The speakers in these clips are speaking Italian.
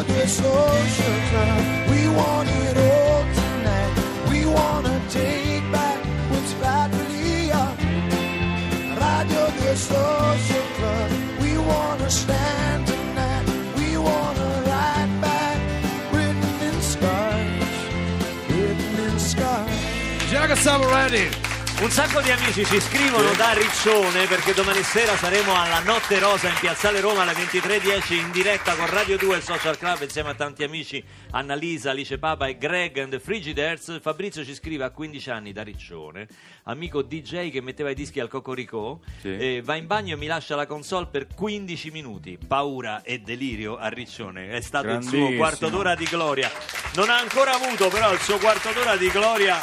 Radio 2 Social Club. We want it all tonight. We wanna take back what's rightfully ours. Radio 2 Social Club. We wanna stand tonight. We wanna ride back. Written in scars. Written in scars. Siamo ready. Un sacco di amici ci scrivono da Riccione perché domani sera saremo alla Notte Rosa in Piazzale Roma alle 23.10 in diretta con Radio 2 e Social Club insieme a tanti amici Annalisa, Alice Papa e Greg and the Frigidaires. Fabrizio ci scrive a 15 anni da Riccione, amico DJ che metteva i dischi al Cocoricò, Sì. va in bagno e mi lascia la console per 15 minuti. Paura e delirio a Riccione. È stato il suo quarto d'ora di gloria. Non ha ancora avuto però il suo quarto d'ora di gloria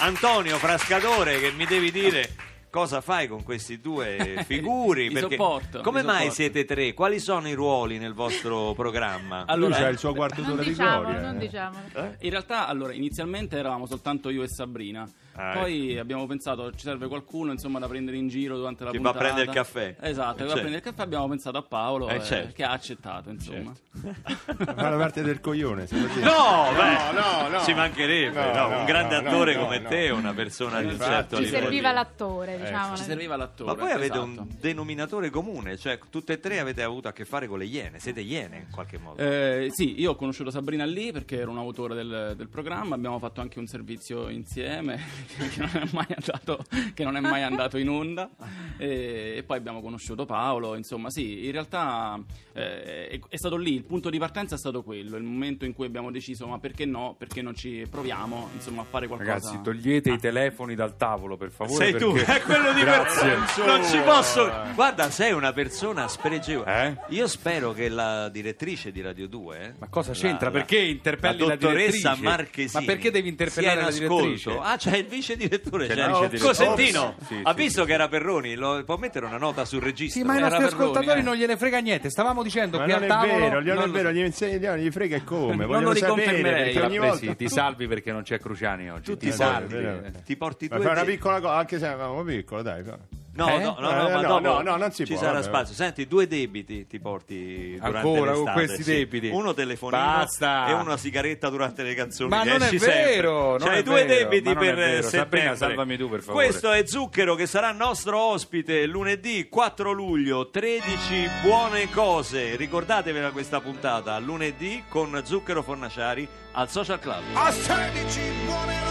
Antonio Frascatore che mi devi dire cosa fai con questi due figuri perché sopporto, come mai sopporto. siete tre quali sono i ruoli nel vostro programma Allora, Lui c'ha il suo quarto d'ora di diciamo, gloria. non eh. diciamo. in realtà, allora, inizialmente eravamo soltanto io e Sabrina. Ah, Poi abbiamo pensato ci serve qualcuno insomma da prendere in giro durante la Che va a puntata. prendere il caffè. Esatto, Eh, che va a certo. prendere il caffè. Abbiamo pensato a Paolo Eh, eh, certo. che ha accettato, insomma. Fa la parte del coglione, se lo. No, beh, no, no. ci mancherebbe, No, no, un grande no, attore no, come no. te, una persona di un certo Ci livello. serviva l'attore, diciamo. Ci serviva l'attore. Ma voi avete esatto. un denominatore comune, cioè tutte e tre avete avuto a che fare con le iene, siete iene in qualche modo. Eh, sì, io ho conosciuto Sabrina lì perché ero un autore del, del programma, abbiamo fatto anche un servizio insieme che non è mai andato, che non è mai andato in onda e, e poi abbiamo conosciuto Paolo, insomma sì, in realtà eh, è, è stato lì, il punto di partenza è stato quello, il momento in cui abbiamo deciso ma perché no, perché non ci proviamo insomma a fare qualcosa. Ragazzi, togliete i telefoni dal tavolo, per favore. Sei tu, perché- è quello di Grazie. per- Non ci posso. Guarda, sei una persona spregevole. Eh? Io spero che la direttrice di Radio 2. eh, Ma cosa la- c'entra? la- Perché interpelli la, la dottoressa direttrice? Marchesini? Ma perché devi interpellare in la direttrice? Ah, c'è il vice direttore. C'è vice direttore. Cosentino. Ops. Sì, ha sì, visto sì, che era Perroni? Lo, può mettere una nota sul registro? Sì, ma ai Era nostri Perroni, ascoltatori eh. non gliene frega niente. Stavamo dicendo Ma qui non al è tavolo. vero, non è non- vero, gli, insegna- gli frega e come. Non Vogliono lo sapere riconfermerei. perché ogni Vabbè, volta sì, ti salvi perché non c'è Cruciani oggi. Tutti ti salvi. vero, vero. Ti porti Ma due fai una piccola cosa, anche se eravamo piccolo, dai. fa. No, Eh? no, no, Eh, no, ma no, no, no, non si ci può, sarà vabbè. spazio. Senti, due debiti ti porti durante Ancora con questi sì. debiti? Uno telefonino Basta. e una sigaretta durante le canzoni. Ma non è vero, non C'hai è due vero, debiti per vero. Sabrina, salvami tu, per favore. Questo è Zucchero che sarà nostro ospite lunedì 4 luglio, 13 buone cose. Ricordatevela questa puntata, lunedì con Zucchero Fornaciari al Social Club. A 16 buone ragioni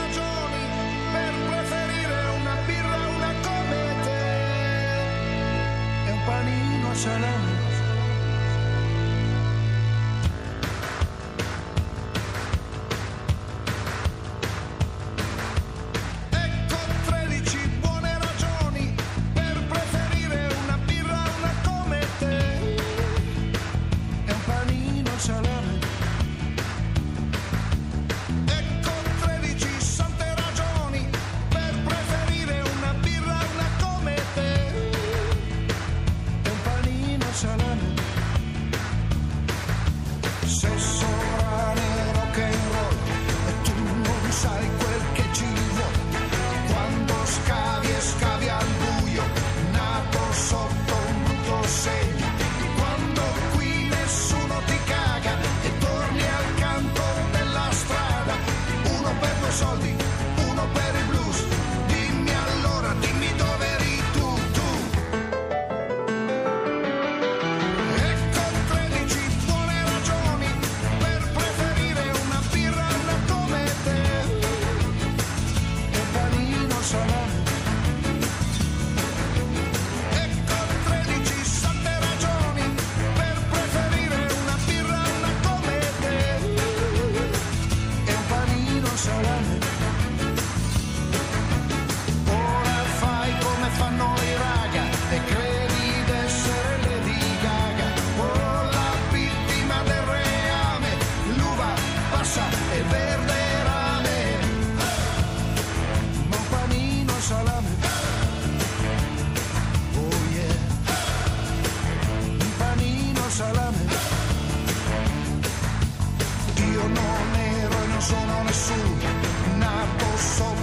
panino sono nessuno, nato sotto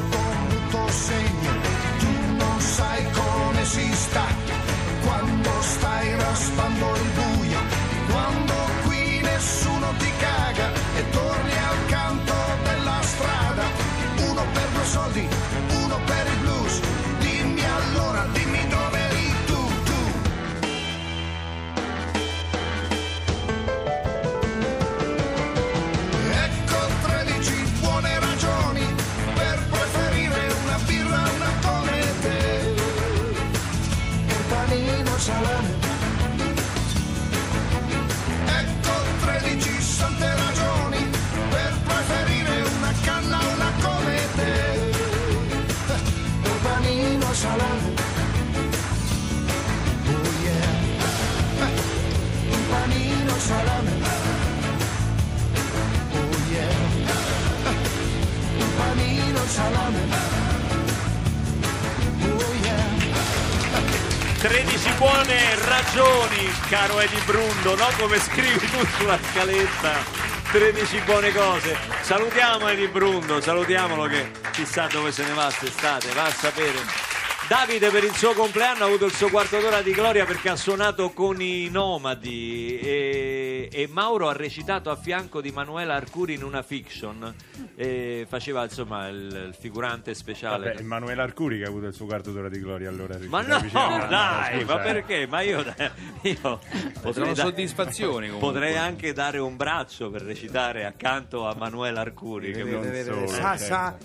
cause I Un panino salame. Oh. Un panino salame. 13 buone ragioni, caro Edi Brundo, no? Come scrivi tu sulla scaletta. 13 buone cose. Salutiamo Edi Brundo, salutiamolo che chissà dove se ne va quest'estate, va a sapere. Davide per il suo compleanno ha avuto il suo quarto d'ora di gloria perché ha suonato con i Nomadi e, e Mauro ha recitato a fianco di Manuela Arcuri in una fiction e faceva insomma il, il figurante speciale. Vabbè, Emanuele Arcuri che ha avuto il suo quarto d'ora di gloria allora. Ma no, vicino. dai, Scusa, ma eh. perché? Ma io, io potrei, Sono da- soddisfazioni comunque. potrei anche dare un braccio per recitare accanto a Manuela Arcuri. che Non mi- solo, Sa, sa,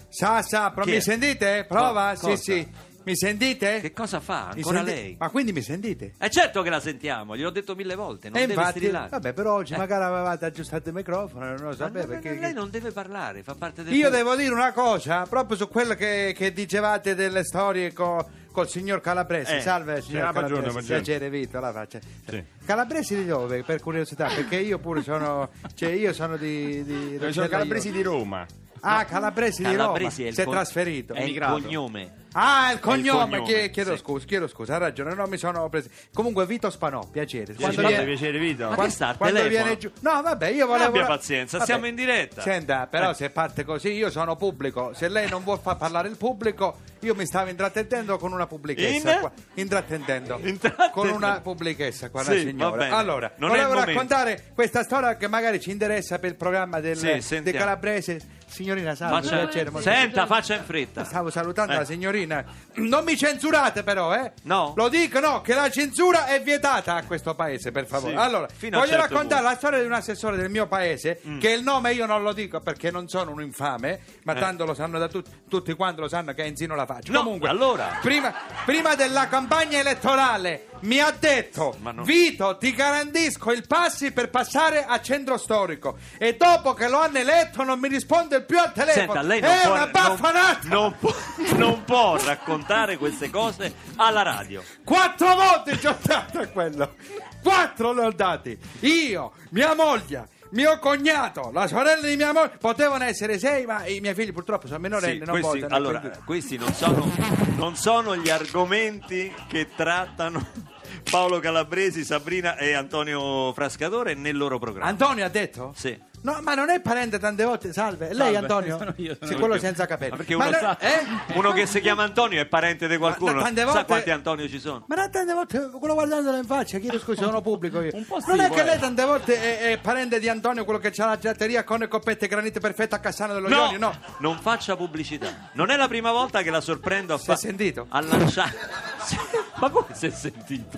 mi è? sentite? Prova? Co- cosa? sì, sì. Mi sentite? Che cosa fa? Mi Ancora senti- lei? Ma quindi mi sentite? È certo che la sentiamo, gliel'ho detto mille volte, non e deve infatti, strillare. vabbè, però oggi Eh. magari avevate aggiustato il microfono, non lo Ma sapevo. no, no, perché- lei non deve parlare, fa parte del Io devo dire una cosa, proprio su quello che, che dicevate delle storie co- col signor Calabresi. Eh, Salve, signor ah, buongiorno, Calabresi. buongiorno. Piacere, Vito, la faccia. Sì. Calabresi di dove, per curiosità? Perché io pure sono... Cioè, io sono di... di Noi siamo calabresi di Roma. Ah, Calabresi di Roma. Calabresi è il Si è con- trasferito. È il cognome. Ah, il cognome, cognome, chie- chiedo sì. scusa, chiedo scusa, ha ragione, non mi sono preso. Comunque Vito Spanò, piacere. Quando Piacere, viene, piacere Vito. Ma quan- che sta quando viene giù. No, vabbè, io volevo Abbia pazienza, siamo in diretta. Senta, però Eh. se parte così, io sono pubblico. Se lei non vuol far parlare il pubblico, io mi stavo intrattenendo con una pubblichessa In? qua. Intrattendendo. Intrattendendo. Con una pubblichessa qua, Sì, una signora. Allora, Non è il volevo momento. raccontare questa storia che magari ci interessa per il programma del, Sì, del. Calabrese. Signorina, salve, Faccia- piacere. molto Senta, faccia in fretta. Stavo salutando Eh. la signorina. Non mi censurate però, eh? No. Lo dico, no, che la censura è vietata a questo paese, per favore. Sì, allora, fino a voglio certo raccontare punto. Mm. la storia di un assessore del mio paese, che il nome io non lo dico perché non sono un infame, ma Eh. tanto lo sanno da tutti, tutti quanti lo sanno che è Enzino la faccio. No, Comunque, allora. prima, prima della campagna elettorale mi ha detto non- Vito ti garantisco il passi per passare a centro storico e dopo che lo hanno eletto non mi risponde più al telefono Senta, lei non è può, una baffanata non, non può, non può raccontare queste cose alla radio. Quattro volte ci ho dato a quello. Quattro le ho dati. Io, mia moglie, mio cognato, la sorella di mia moglie. Potevano essere sei, ma i miei figli purtroppo sono minorenni, Sì, non questi, votano. allora, quindi- questi non sono, non sono gli argomenti che trattano Paolo Calabresi, Sabrina e Antonio Frascatore nel loro programma. Antonio ha detto? Sì. No, ma non è parente tante volte, salve. Lei Salve, Antonio? sono io, sono sì, io. quello senza capelli. Ma perché Ma uno, no- sa, eh? uno che si chiama Antonio è parente di qualcuno. Ma tante Sa volte- quanti Antonio ci sono? Ma non tante volte, quello guardandolo in faccia, chiedo scusa, sono pubblico io. Po' non sì, è che lei tante volte è, è parente di Antonio, quello che c'ha la giatteria con le coppette granite perfette a Cassano dello No, Ionio? No. non faccia pubblicità. Non è la prima volta che la sorprendo a Si è fa- sentito? a lanciare. Sì, Ma come si è sentito?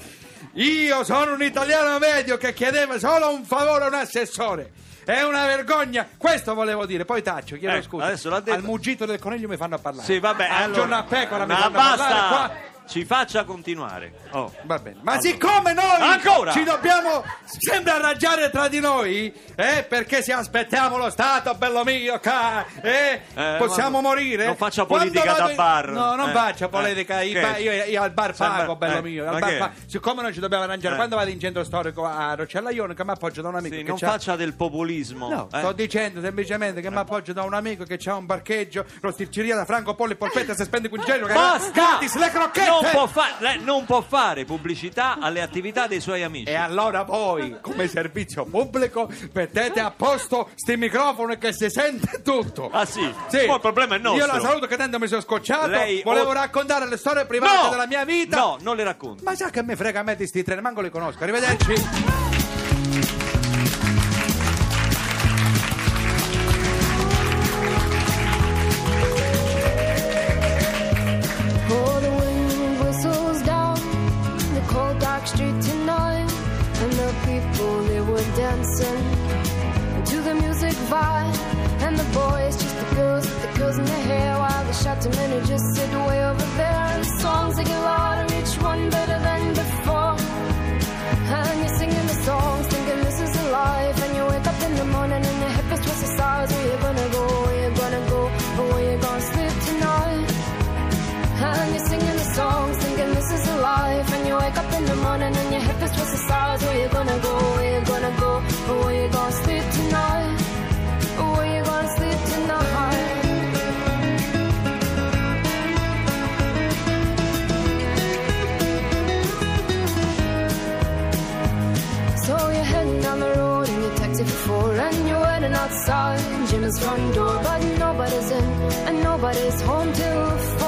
Io sono un italiano medio che chiedeva solo un favore a un assessore. È una vergogna, questo volevo dire. Poi taccio, chiedo Ecco, scusa. adesso l'ha detto. Al muggito del coniglio mi fanno parlare. Sì, vabbè, Al allora- giorno a pecora mi Ma fanno basta! parlare qua. Ci faccia continuare. Oh. Va bene. Ma siccome noi Ancora? ci dobbiamo sempre arrangiare tra di noi, eh, perché se aspettiamo lo Stato, bello mio, ca, eh, Eh, possiamo morire. non faccia Quando politica vado da in- bar. No, non Eh, faccia eh, politica. i che? ba- io, io al bar Sembra- pago, bello eh, mio. Al bar pago. Siccome noi ci dobbiamo arrangiare, Eh. quando vado in centro storico a Rocella Ionica, mi appoggio da un amico Sì, non faccia del populismo. No, eh. sto dicendo semplicemente che mi appoggio da un amico che ha un parcheggio, rosticceria da Franco Pollo e Polpetta, se spende 15 euro, che Basta! gratis le crocchette! Non può, fa- lei non può fare pubblicità alle attività dei suoi amici. E allora voi, come servizio pubblico, mettete a posto sti microfoni che si sente tutto. Ah sì? Poi il problema è nostro. Io la saluto che tanto mi sono scocciato. Lei- Volevo oh- raccontare le storie private No! della mia vita. No, non le racconto. Ma sa che mi frega a me di sti treni, manco li conosco. Arrivederci. The who just sit way over there. And the songs they get louder, each one better than before. And you're singing the songs, thinking this is life. And you wake up in the morning and your hip is twisted sides. Where you gonna go? Where you gonna go? Or where you gonna sleep tonight? And you're singing the songs, thinking this is life. And you wake up in the morning and your hip is twisted sides. Where you gonna go? Jim's front door, but nobody's in and nobody's home till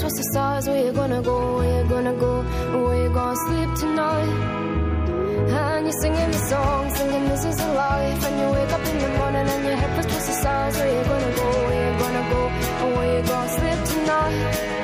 towards the stars. Where you gonna go? Where you gonna go? Where you gonna sleep tonight? And you're singing the song, singing this is a life. And you wake up in the morning and your head feels towards the stars. Where you gonna go? Where you gonna go? Where you gonna sleep tonight?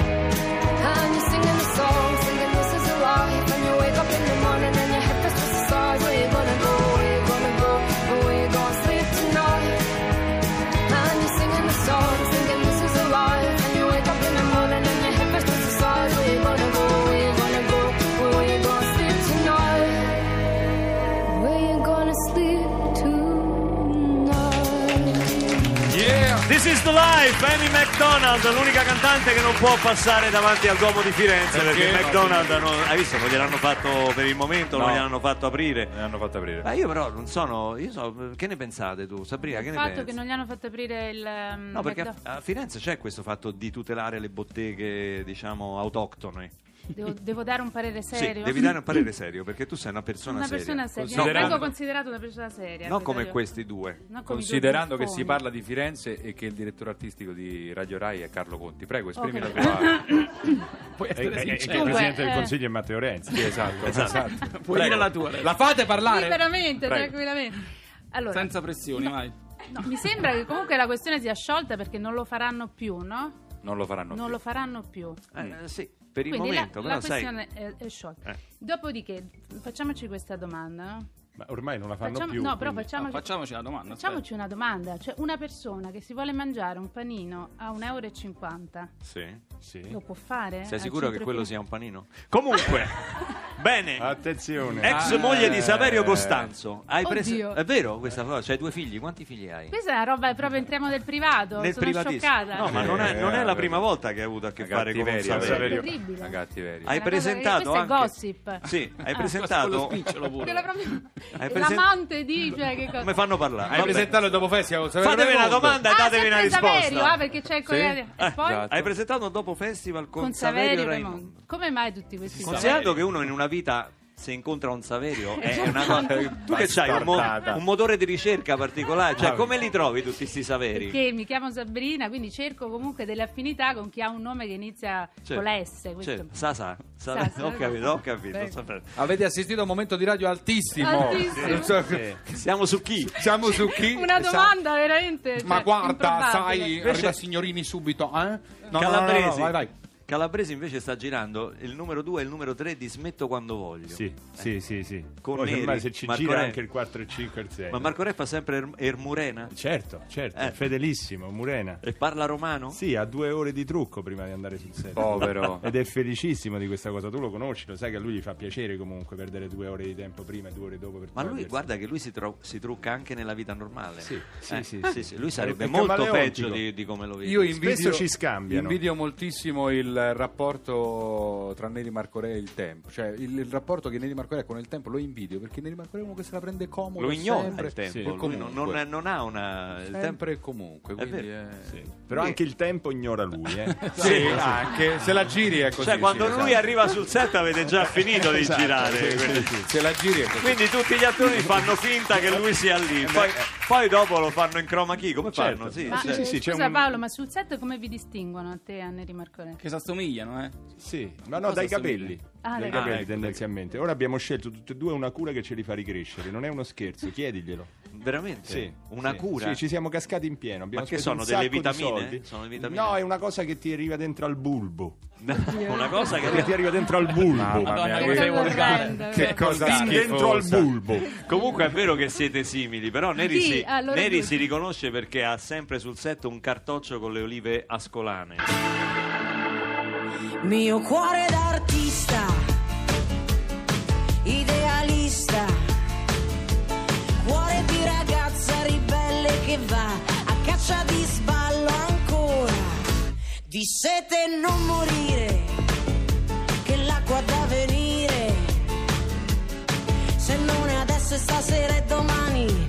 The life, Amy McDonald, l'unica cantante che non può passare davanti al Duomo di Firenze perché, Perché? McDonald, non- hai visto, non gliel'hanno fatto per il momento, non No. gliel'hanno fatto aprire. Ne hanno fatto aprire. Ma io però non sono, io so, che ne pensate tu? Sabrina, che Il ne fatto pensi? che non gli hanno fatto aprire il... No, perché a, a Firenze c'è questo fatto di tutelare le botteghe, diciamo, autoctone. Devo, devo dare un parere serio? Sì, devi dare un parere serio perché tu sei una persona una seria. persona seria. Considerando- Vengo considerato una persona seria. Non come questi due. Come i due Considerando che si parla di Firenze e che il direttore artistico di Radio Rai è Carlo Conti. Prego, esprimi Ok. la tua... Puoi essere e- e che il sincero. Presidente del eh. consiglio è Matteo Renzi. Sì, esatto, esatto. Puoi dire la tua. La fate parlare? Liberamente, Prego. tranquillamente. Allora, Senza pressioni, vai. no, mi sembra che comunque la questione sia sciolta perché non lo faranno più, no? Non lo faranno Non più. lo faranno più. Eh, sì, per il Quindi momento, la, però la sai... questione è, è sciolta. Eh. Dopodiché, facciamoci questa domanda, no? Ma ormai non la fanno Facciamo- più. no, però facciamoci, No, facciamoci la domanda. facciamoci una domanda. Cioè, una persona che si vuole mangiare un panino a 1,50 euro, Sì. Sì. lo può fare? Sei sicuro che quello sia un panino? Comunque, bene. Attenzione. Ex Ah, moglie di eh, Saverio Costanzo. Hai preso... Oddio. È vero questa cosa? C'hai due figli? Quanti figli hai? Questa è una roba, proprio entriamo nel privato. Nel Sono privatissimo. scioccata. No, ma non è, non è la prima volta che hai avuto a che fare con un cattiveria, Saverio. terribile. Una cattiveria. Hai Una cosa- presentato questo è anche... gossip. Sì, hai Ah. Presentato... Quella proprio... Hai presen- L'amante dice che cosa... Come fanno parlare? Hai Vabbè. presentato il dopo festival? Saverio Fatevi una Raimondo? domanda e Ah, datevi una sempre risposta. Saverio, ah, perché c'è il. E Eh, poi esatto. Hai presentato dopo festival con, con Saverio Raimondo. Raimondo. Come mai tutti questi Considerato che uno in una vita se incontra un Saverio è una cosa tu Ma che c'hai un, mo- un motore di ricerca particolare cioè come li trovi tutti questi Saveri? Perché mi chiamo Sabrina, quindi cerco comunque delle affinità con chi ha un nome che inizia Certo. con la S. questo- Cioè, Sasa, Sa- Sasa, ho capito, ho capito. Prego. Avete assistito a un momento di radio altissimo. Altissimo. So- Siamo su chi? Siamo su chi? Una Sa- domanda veramente. Ma cioè, guarda, improbabile. sai, arriva signorini subito, eh? No, no, no, no, Calabresi. no, vai, vai. Calabresi invece sta girando il numero 2 e il numero 3 di Smetto quando voglio. Sì, sì, sì, sì. Con Poi Neri, ormai se ci Marco gira Re. anche il 4, il 5 e il 6. Ma Marco Re fa sempre Er- Ermurena Certo, certo, Eh. è fedelissimo, Murena. e parla romano? Sì, ha due ore di trucco prima di andare sul set. Povero. Ed è felicissimo di questa cosa. Tu lo conosci, lo sai che a lui gli fa piacere comunque perdere due ore di tempo prima e due ore dopo per Ma lui guarda che lui si, tro- si trucca anche nella vita normale. Sì, sì, Eh, sì, sì, sì. Lui sarebbe molto peggio di, di come lo vedi. Io invidio, Spesso ci scambiano. invidio moltissimo il rapporto tra Neri Marco Re e il tempo. Cioè, il, il rapporto che Neri Marco Re ha con il tempo lo invidio perché Neri Marco Re è uno che se la prende comodo. lo ignora sempre, il tempo. Sì, non, non è- non ha una. Il tempo sempre e comunque. È Quindi vero. è- Sì. Però anche il tempo ignora lui, eh. Sì, anche se la giri è così. Cioè, quando sì, lui esatto. arriva sul set avete già finito di girare. Se la giri è così. Quindi tutti gli attori fanno finta che lui sia lì. Poi Poi dopo lo fanno in chroma key, come Certo. fanno? Sì, Ma, sì, eh, sì, c'è scusa un- Paolo, ma sul set come vi distinguono a te e a Neri Marconetti? Che si assomigliano, eh? Sì, ma no, Cosa dai assomiglia? capelli. Ah, dai dai capelli capelli. tendenzialmente. Ora abbiamo scelto tutti e due una cura che ce li fa ricrescere. Non è uno scherzo, chiediglielo. Veramente? Sì, Una sì, cura? Sì, ci siamo cascati in pieno. Abbiamo Ma che sono, delle vitamine? Sono vitamine? No, è una cosa che ti arriva dentro al bulbo. Una cosa che Che ti arriva dentro al bulbo. Mamma Madonna, mia, che volgare. che cosa dentro al bulbo. Comunque è vero che siete simili, però Neri, Sì, si, allora Neri due. si riconosce perché ha sempre sul set un cartoccio con le olive ascolane. Mio cuore d'artista, idealista, cuore di ragazza ribelle che va a caccia di sballo ancora, di sete non morire, che l'acqua da venire, se non è adesso e stasera e domani,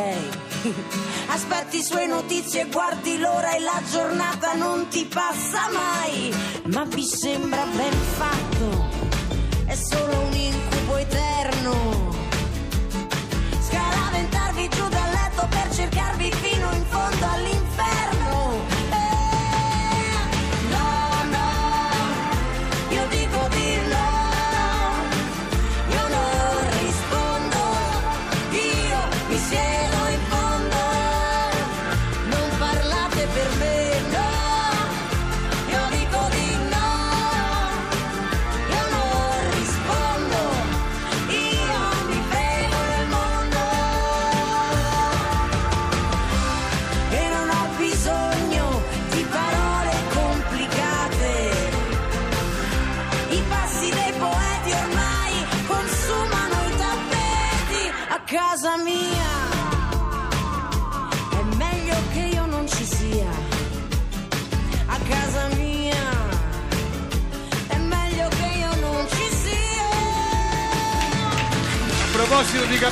direi. Aspetti sue notizie, guardi l'ora e la giornata non ti passa mai, ma vi sembra ben fatto, è solo un incubo eterno. Scaraventarvi giù dal letto per cercarvi fino in fondo all'inferno.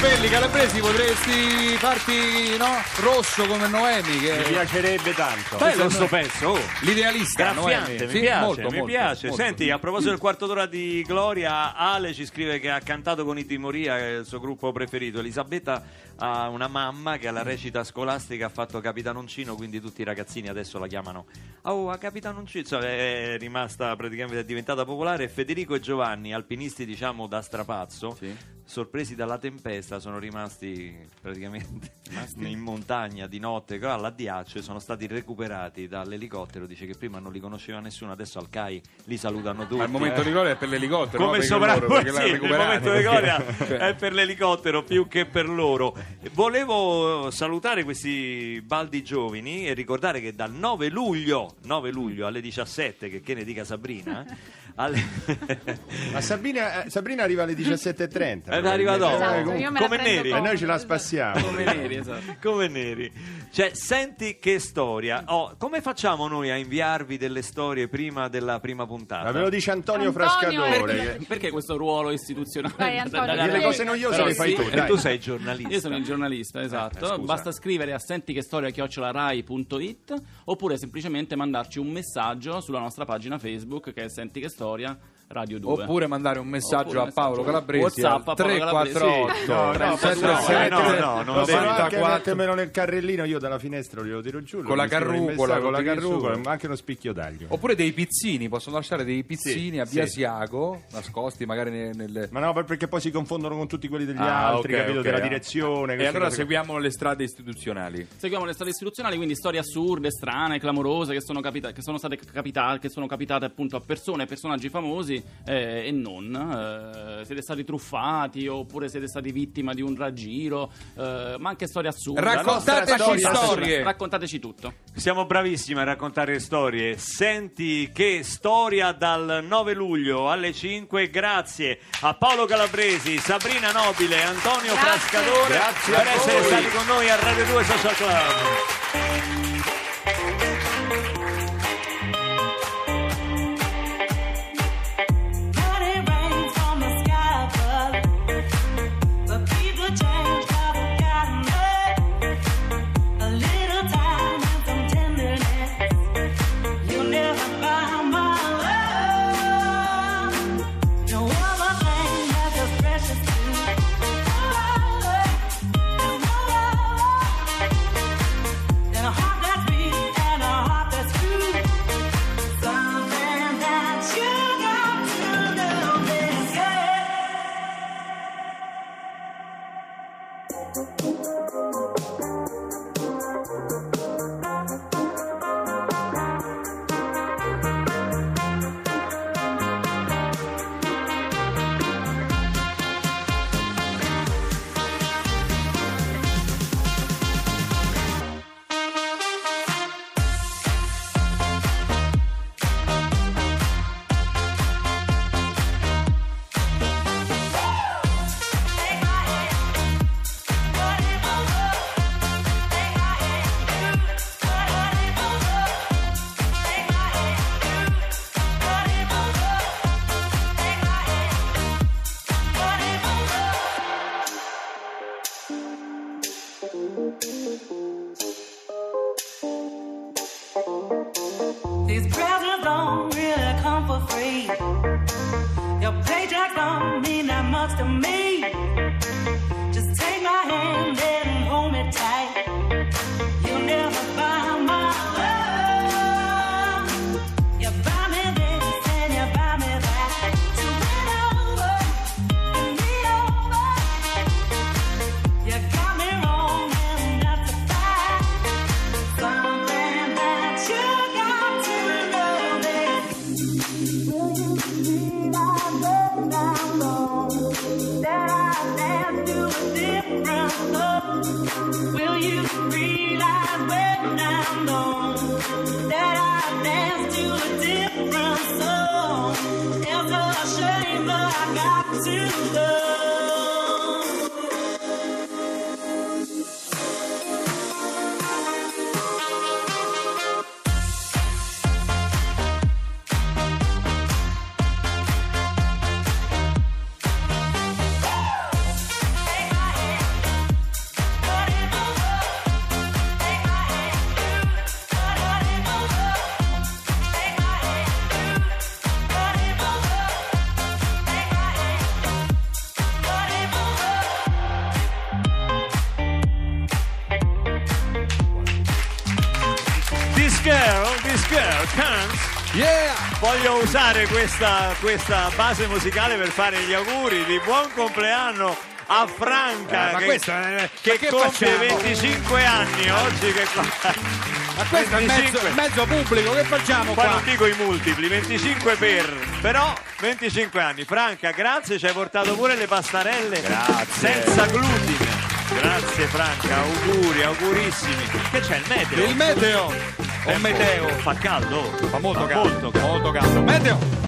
Capelli calabresi, potresti farti no? rosso come Noemi, Mi che piacerebbe tanto. Bello sto pezzo, oh. l'idealista. Graffiante, Noemi. mi Sì, piace, molto, mi molto, piace. molto. Senti, a proposito del quarto d'ora di Gloria, Ale ci scrive che ha cantato con i Timoria, che è il suo gruppo preferito. Elisabetta ha una mamma che alla recita scolastica ha fatto Capitanoncino, quindi tutti i ragazzini adesso la chiamano Oh, a Capitanoncino, Cioè, è rimasta praticamente è diventata popolare. Federico e Giovanni, alpinisti diciamo da strapazzo, sorpresi dalla tempesta, sono rimasti praticamente in montagna di notte con l'addiaccio e sono stati recuperati dall'elicottero. Dice che prima non li conosceva nessuno, adesso al CAI li salutano tutti. Ma il momento eh. di gloria è per l'elicottero. come no? Sopra loro, sì, il momento di gloria è per l'elicottero più che per loro volevo salutare questi baldi giovani e ricordare che dal 9 luglio 9 luglio alle 17 che, che ne dica Sabrina alle... Ma Sabrina, eh, Sabrina arriva alle 17.30. Eh, arriva dopo. Esatto, Eh, come neri. e noi ce la spassiamo. Come neri, esatto. come neri cioè senti che storia oh, come facciamo noi a inviarvi delle storie prima della prima puntata Ma ve lo dice Antonio, Antonio Frascatore. è- che- Perché questo ruolo istituzionale? Vai, Delle cose noiose le fai sì, tu. e dai. tu sei giornalista Io sono il giornalista, esatto. Eh. Basta scrivere a senti che storia chiocciolarai.it oppure semplicemente mandarci un messaggio sulla nostra pagina Facebook che è Senti che storia Radio 2. Oppure mandare un messaggio a Paolo Calabresi WhatsApp a Paolo Calabresi. 348 No, no, 37 no, no, no, anche 94 mettermelo nel carrellino, io dalla finestra glielo tiro giù. Con la mi scrivo in carrucola, messaggio, con la carrucola, ma anche uno spicchio d'aglio. Oppure dei pizzini, possono lasciare dei pizzini Sì, a via sì. Siago, nascosti magari ne- nelle... Ma no, perché poi si confondono con tutti quelli degli Ah, altri, ok, capito? ok. Della direzione. E queste allora cose- seguiamo le strade istituzionali. Seguiamo le storie istituzionali, quindi storie assurde, strane, clamorose che sono, capita- che sono state capitate, che sono capitate appunto a persone, personaggi famosi eh, e non. Eh, siete stati truffati oppure siete stati vittima di un raggiro, eh, ma anche storie assurde. Raccontateci nostra storie. Raccontateci tutto. Siamo bravissimi a raccontare storie. Senti che storia dal 9 luglio alle 5. Grazie a Paolo Calabresi, Sabrina Nobile, Antonio Grazie per essere stati con noi a Radio 2 Social Club. Yeah! Voglio usare questa, questa base musicale per fare gli auguri di buon compleanno a Franca Eh, che, questo è- che che compie facciamo? 25 anni oggi che Ma questo è il mezzo, 25. mezzo pubblico, che facciamo poi qua? non dico i multipli 25 per però 25 anni Franca grazie ci hai portato pure le pastarelle Grazie. senza glutine grazie Franca auguri augurissimi che c'è il meteo Il meteo! O meteo! fa caldo Fa molto Fa caldo. molto caldo. Molto caldo. Meteo!